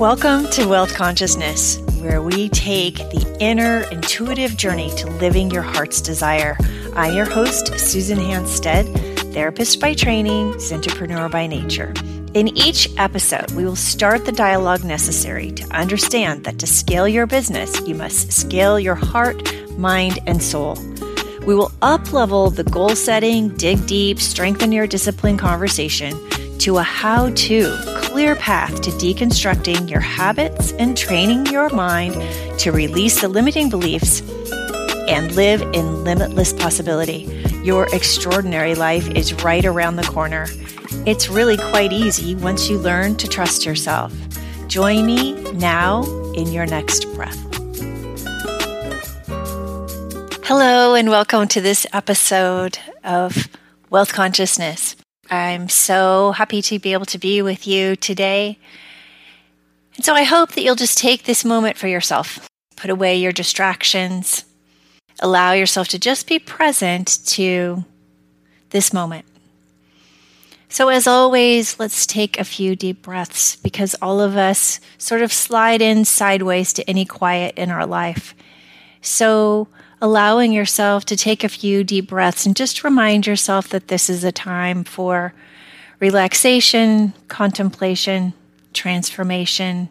Welcome to Wealth Consciousness, where we take the inner intuitive journey to living your heart's desire. I'm your host, Susan Hanstead, therapist by training, entrepreneur by nature. In each episode, we will start the dialogue necessary to understand that to scale your business, you must scale your heart, mind, and soul. We will up level the goal setting, dig deep, strengthen your discipline conversation to a how to clear path to deconstructing your habits and training your mind to release the limiting beliefs and live in limitless possibility. Your extraordinary life is right around the corner. It's really quite easy once you learn to trust yourself. Join me now in your next breath. Hello, and welcome to this episode of Wealth Consciousness. I'm so happy to be able to be with you today. And so I hope that you'll just take this moment for yourself. Put away your distractions. Allow yourself to just be present to this moment. So, as always, let's take a few deep breaths because all of us sort of slide in sideways to any quiet in our life. So, allowing yourself to take a few deep breaths and just remind yourself that this is a time for relaxation, contemplation, transformation,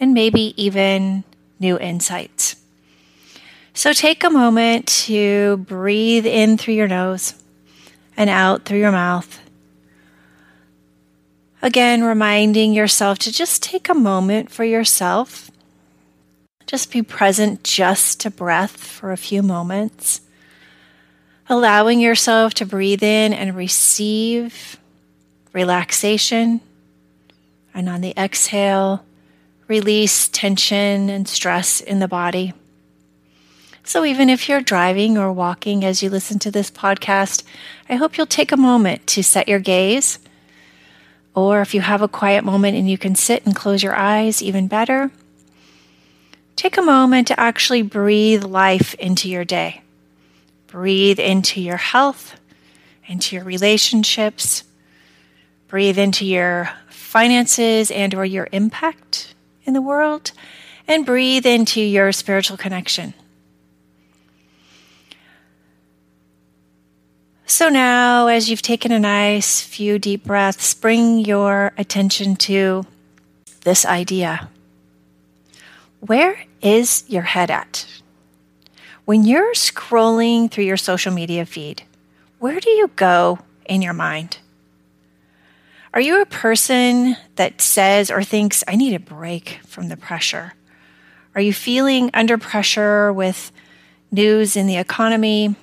and maybe even new insights. So take a moment to breathe in through your nose and out through your mouth. Again, reminding yourself to just take a moment for yourself just be present just to breath for a few moments, allowing yourself to breathe in and receive relaxation. And on the exhale, release tension and stress in the body. So, even if you're driving or walking as you listen to this podcast, I hope you'll take a moment to set your gaze. Or if you have a quiet moment and you can sit and close your eyes, even better take a moment to actually breathe life into your day. Breathe into your health, into your relationships, breathe into your finances and or your impact in the world, and breathe into your spiritual connection. So now, as you've taken a nice few deep breaths, bring your attention to this idea where is your head at? When you're scrolling through your social media feed, where do you go in your mind? Are you a person that says or thinks, I need a break from the pressure? Are you feeling under pressure with news in the economy,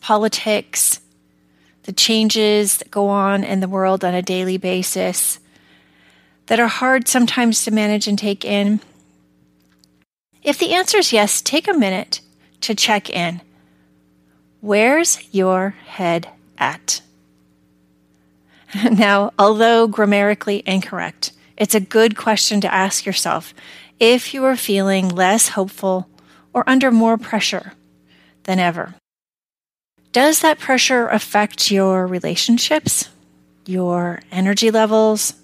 politics, the changes that go on in the world on a daily basis that are hard sometimes to manage and take in? If the answer is yes, take a minute to check in. Where's your head at? Now, although grammatically incorrect, it's a good question to ask yourself if you are feeling less hopeful or under more pressure than ever. Does that pressure affect your relationships, your energy levels,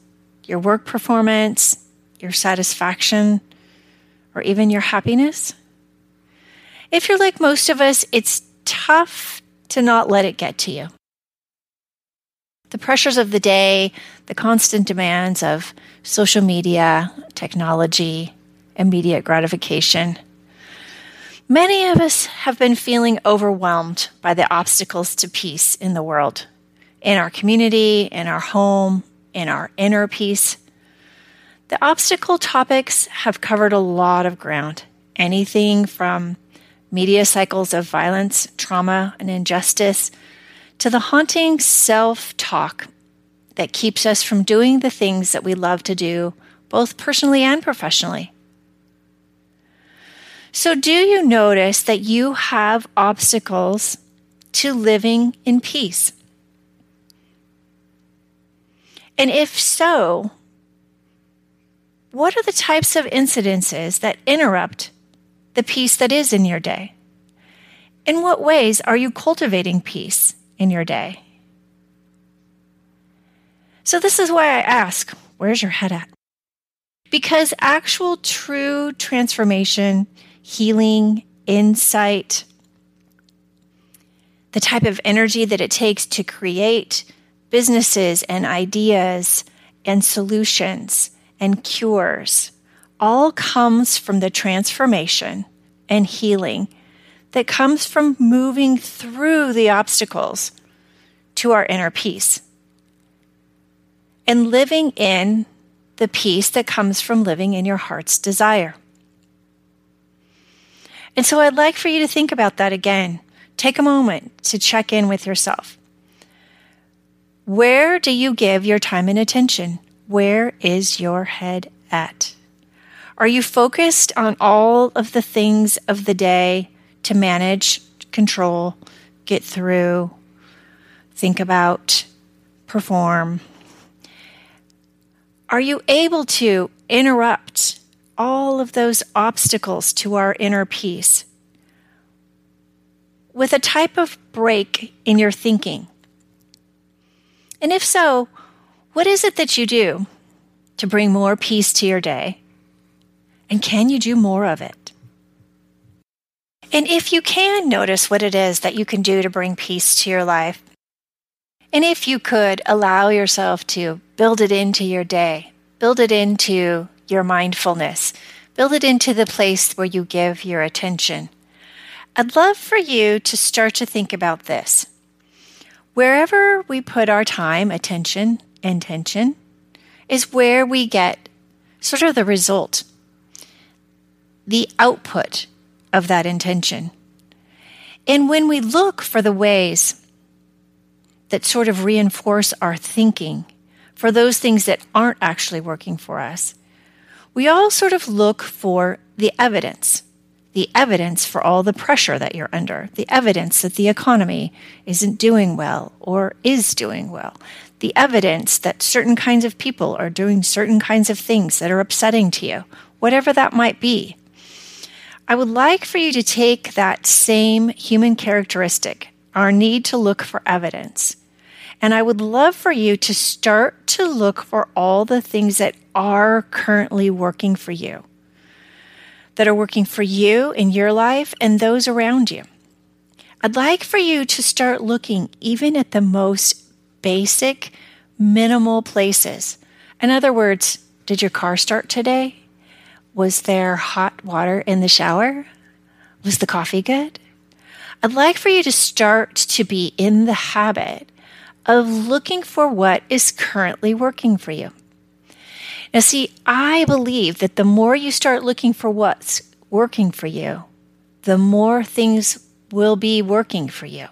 your work performance, your satisfaction, or even your happiness? If you're like most of us, it's tough to not let it get to you. The pressures of the day, the constant demands of social media, technology, immediate gratification. Many of us have been feeling overwhelmed by the obstacles to peace in the world, in our community, in our home, in our inner peace. The obstacle topics have covered a lot of ground, anything from media cycles of violence, trauma, and injustice to the haunting self talk that keeps us from doing the things that we love to do, both personally and professionally. So, do you notice that you have obstacles to living in peace? And if so, what are the types of incidences that interrupt the peace that is in your day? In what ways are you cultivating peace in your day? So, this is why I ask where's your head at? Because actual true transformation, healing, insight, the type of energy that it takes to create businesses and ideas and solutions and cures all comes from the transformation and healing that comes from moving through the obstacles to our inner peace and living in the peace that comes from living in your heart's desire. And so I'd like for you to think about that again. Take a moment to check in with yourself. Where do you give your time and attention? Where is your head at? Are you focused on all of the things of the day to manage, control, get through, think about, perform? Are you able to interrupt all of those obstacles to our inner peace with a type of break in your thinking? And if so, what is it that you do to bring more peace to your day? And can you do more of it? And if you can notice what it is that you can do to bring peace to your life, and if you could allow yourself to build it into your day, build it into your mindfulness, build it into the place where you give your attention, I'd love for you to start to think about this. Wherever we put our time, attention, intention, is where we get sort of the result, the output of that intention. And when we look for the ways that sort of reinforce our thinking, for those things that aren't actually working for us, we all sort of look for the evidence the evidence for all the pressure that you're under, the evidence that the economy isn't doing well or is doing well, the evidence that certain kinds of people are doing certain kinds of things that are upsetting to you, whatever that might be. I would like for you to take that same human characteristic, our need to look for evidence, and I would love for you to start to look for all the things that are currently working for you that are working for you in your life and those around you. I'd like for you to start looking even at the most basic, minimal places. In other words, did your car start today? Was there hot water in the shower? Was the coffee good? I'd like for you to start to be in the habit of looking for what is currently working for you. Now, see, I believe that the more you start looking for what's working for you, the more things will be working for you.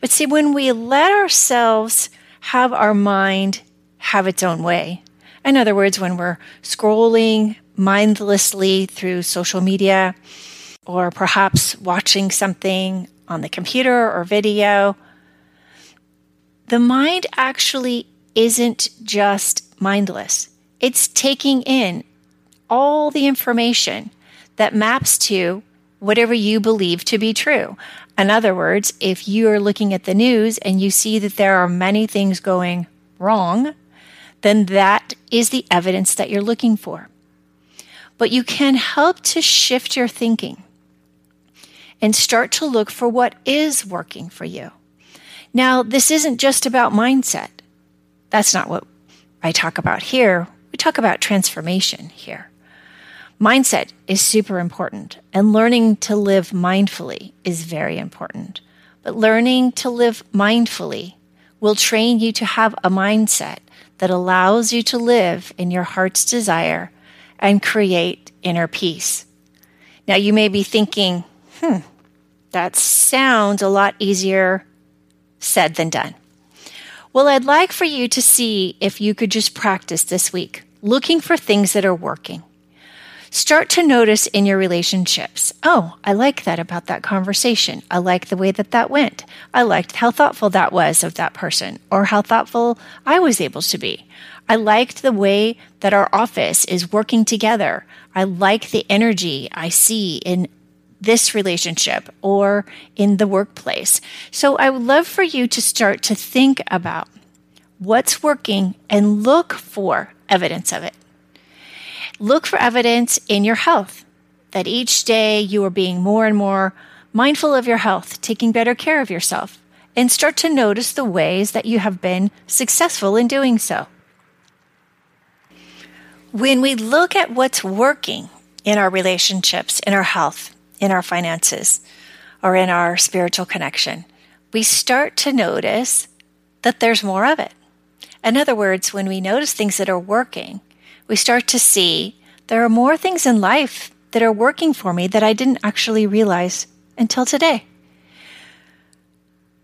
But see, when we let ourselves have our mind have its own way, in other words, when we're scrolling mindlessly through social media, or perhaps watching something on the computer or video, the mind actually isn't just mindless. It's taking in all the information that maps to whatever you believe to be true. In other words, if you are looking at the news and you see that there are many things going wrong, then that is the evidence that you're looking for. But you can help to shift your thinking and start to look for what is working for you. Now, this isn't just about mindset. That's not what I talk about here we talk about transformation here. Mindset is super important, and learning to live mindfully is very important. But learning to live mindfully will train you to have a mindset that allows you to live in your heart's desire and create inner peace. Now, you may be thinking, hmm, that sounds a lot easier said than done. Well, I'd like for you to see if you could just practice this week looking for things that are working. Start to notice in your relationships oh, I like that about that conversation. I like the way that that went. I liked how thoughtful that was of that person, or how thoughtful I was able to be. I liked the way that our office is working together. I like the energy I see in this relationship or in the workplace. So I would love for you to start to think about what's working and look for evidence of it. Look for evidence in your health that each day you are being more and more mindful of your health, taking better care of yourself, and start to notice the ways that you have been successful in doing so. When we look at what's working in our relationships, in our health, in our finances, or in our spiritual connection, we start to notice that there's more of it. In other words, when we notice things that are working, we start to see there are more things in life that are working for me that I didn't actually realize until today.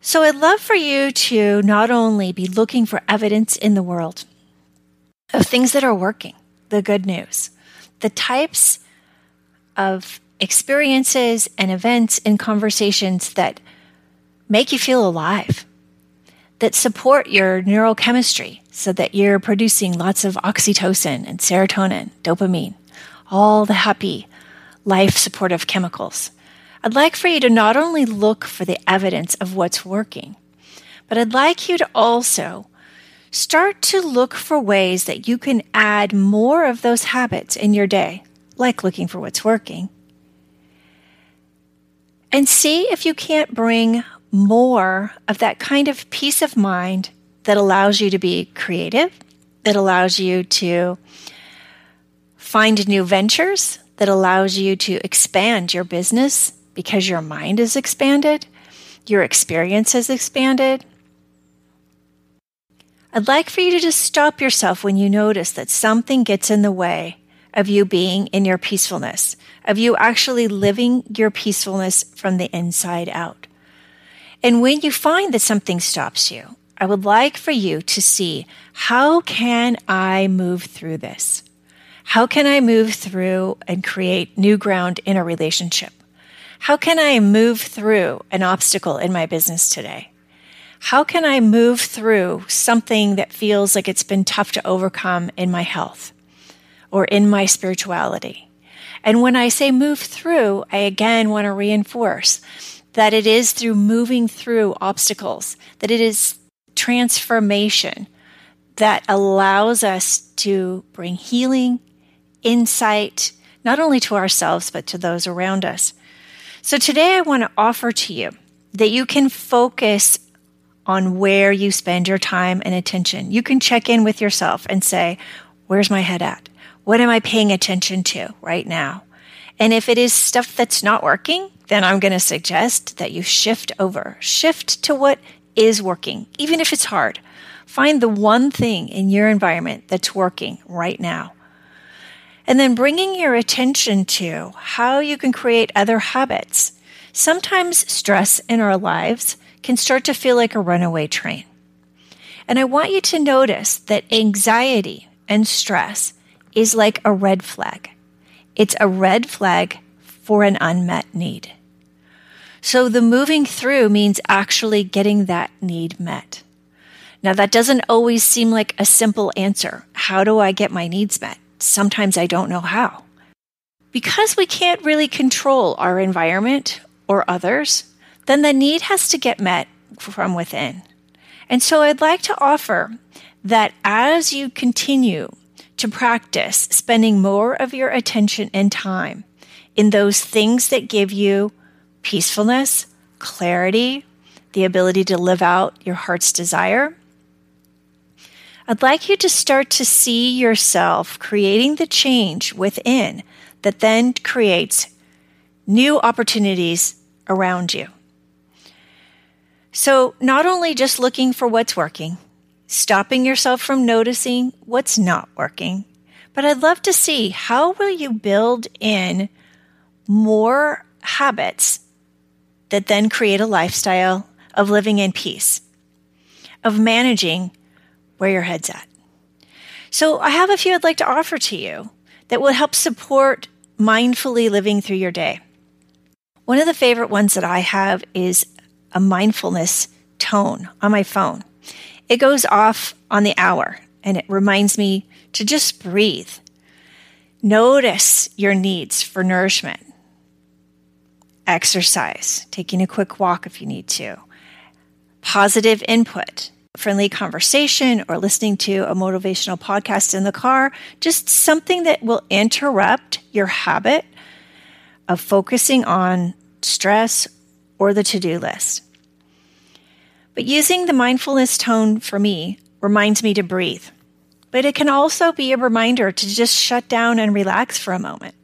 So I'd love for you to not only be looking for evidence in the world of things that are working, the good news, the types of experiences and events and conversations that make you feel alive, that support your neurochemistry so that you're producing lots of oxytocin and serotonin, dopamine, all the happy life supportive chemicals I'd like for you to not only look for the evidence of what's working, but I'd like you to also start to look for ways that you can add more of those habits in your day, like looking for what's working. And see if you can't bring more of that kind of peace of mind that allows you to be creative, that allows you to find new ventures, that allows you to expand your business because your mind is expanded, your experience has expanded. I'd like for you to just stop yourself when you notice that something gets in the way of you being in your peacefulness, of you actually living your peacefulness from the inside out. And when you find that something stops you, I would like for you to see how can I move through this? How can I move through and create new ground in a relationship? How can I move through an obstacle in my business today? How can I move through something that feels like it's been tough to overcome in my health or in my spirituality? And when I say move through, I again want to reinforce that it is through moving through obstacles, that it is transformation that allows us to bring healing, insight, not only to ourselves, but to those around us. So today I want to offer to you that you can focus on where you spend your time and attention. You can check in with yourself and say, where's my head at? What am I paying attention to right now? And if it is stuff that's not working, then I'm going to suggest that you shift over, shift to what is working, even if it's hard. Find the one thing in your environment that's working right now. And then bringing your attention to how you can create other habits. Sometimes stress in our lives can start to feel like a runaway train. And I want you to notice that anxiety and stress is like a red flag. It's a red flag for an unmet need. So the moving through means actually getting that need met. Now, that doesn't always seem like a simple answer. How do I get my needs met? sometimes I don't know how. Because we can't really control our environment or others, then the need has to get met from within. And so I'd like to offer that as you continue to practice spending more of your attention and time in those things that give you peacefulness, clarity, the ability to live out your heart's desire, I'd like you to start to see yourself creating the change within that then creates new opportunities around you. So, not only just looking for what's working, stopping yourself from noticing what's not working, but I'd love to see how will you build in more habits that then create a lifestyle of living in peace, of managing where your head's at. So, I have a few I'd like to offer to you that will help support mindfully living through your day. One of the favorite ones that I have is a mindfulness tone on my phone. It goes off on the hour and it reminds me to just breathe. Notice your needs for nourishment, exercise, taking a quick walk if you need to, positive input, friendly conversation or listening to a motivational podcast in the car, just something that will interrupt your habit of focusing on stress or the to do list. But using the mindfulness tone for me reminds me to breathe. But it can also be a reminder to just shut down and relax for a moment.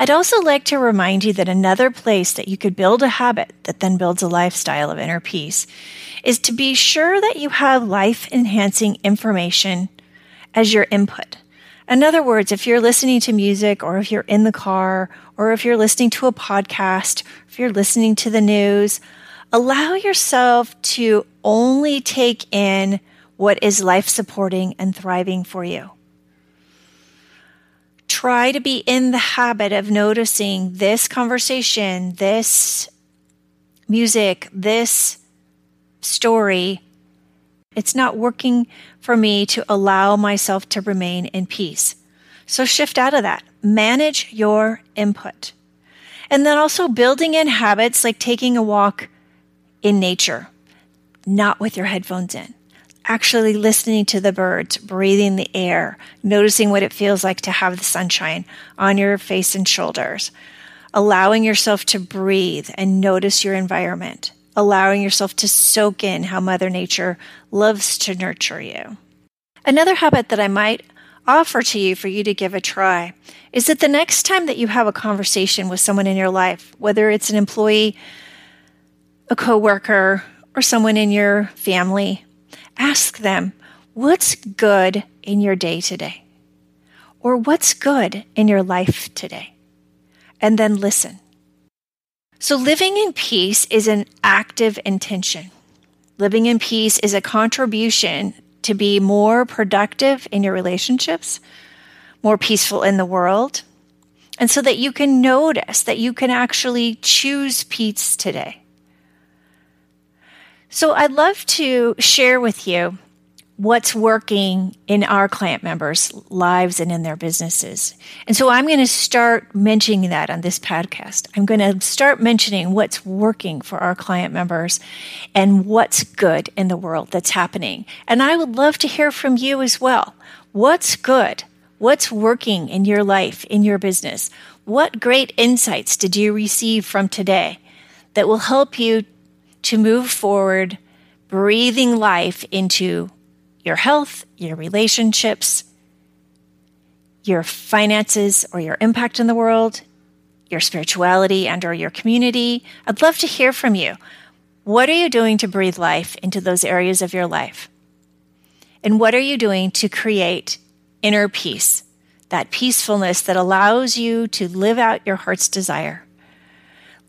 I'd also like to remind you that another place that you could build a habit that then builds a lifestyle of inner peace is to be sure that you have life enhancing information as your input. In other words, if you're listening to music or if you're in the car or if you're listening to a podcast, if you're listening to the news, allow yourself to only take in what is life supporting and thriving for you try to be in the habit of noticing this conversation, this music, this story. It's not working for me to allow myself to remain in peace. So shift out of that. Manage your input. And then also building in habits like taking a walk in nature, not with your headphones in actually listening to the birds, breathing the air, noticing what it feels like to have the sunshine on your face and shoulders, allowing yourself to breathe and notice your environment, allowing yourself to soak in how Mother Nature loves to nurture you. Another habit that I might offer to you for you to give a try is that the next time that you have a conversation with someone in your life, whether it's an employee, a coworker, or someone in your family, ask them, What's good in your day today? Or what's good in your life today? And then listen. So, living in peace is an active intention. Living in peace is a contribution to be more productive in your relationships, more peaceful in the world, and so that you can notice that you can actually choose peace today. So I'd love to share with you what's working in our client members' lives and in their businesses. And so I'm going to start mentioning that on this podcast. I'm going to start mentioning what's working for our client members and what's good in the world that's happening. And I would love to hear from you as well. What's good? What's working in your life, in your business? What great insights did you receive from today that will help you to move forward, breathing life into your health, your relationships, your finances or your impact in the world, your spirituality and or your community. I'd love to hear from you. What are you doing to breathe life into those areas of your life? And what are you doing to create inner peace, that peacefulness that allows you to live out your heart's desire?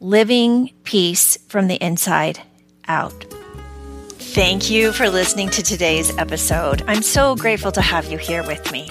Living peace from the inside out. Thank you for listening to today's episode. I'm so grateful to have you here with me.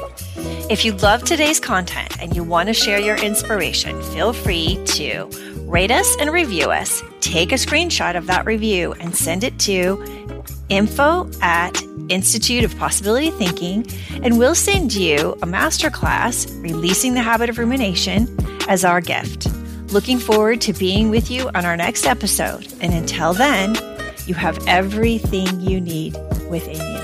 If you love today's content and you want to share your inspiration, feel free to rate us and review us. Take a screenshot of that review and send it to info at Institute of Possibility Thinking, and we'll send you a masterclass, Releasing the Habit of Rumination, as our gift. Looking forward to being with you on our next episode. And until then, you have everything you need within you.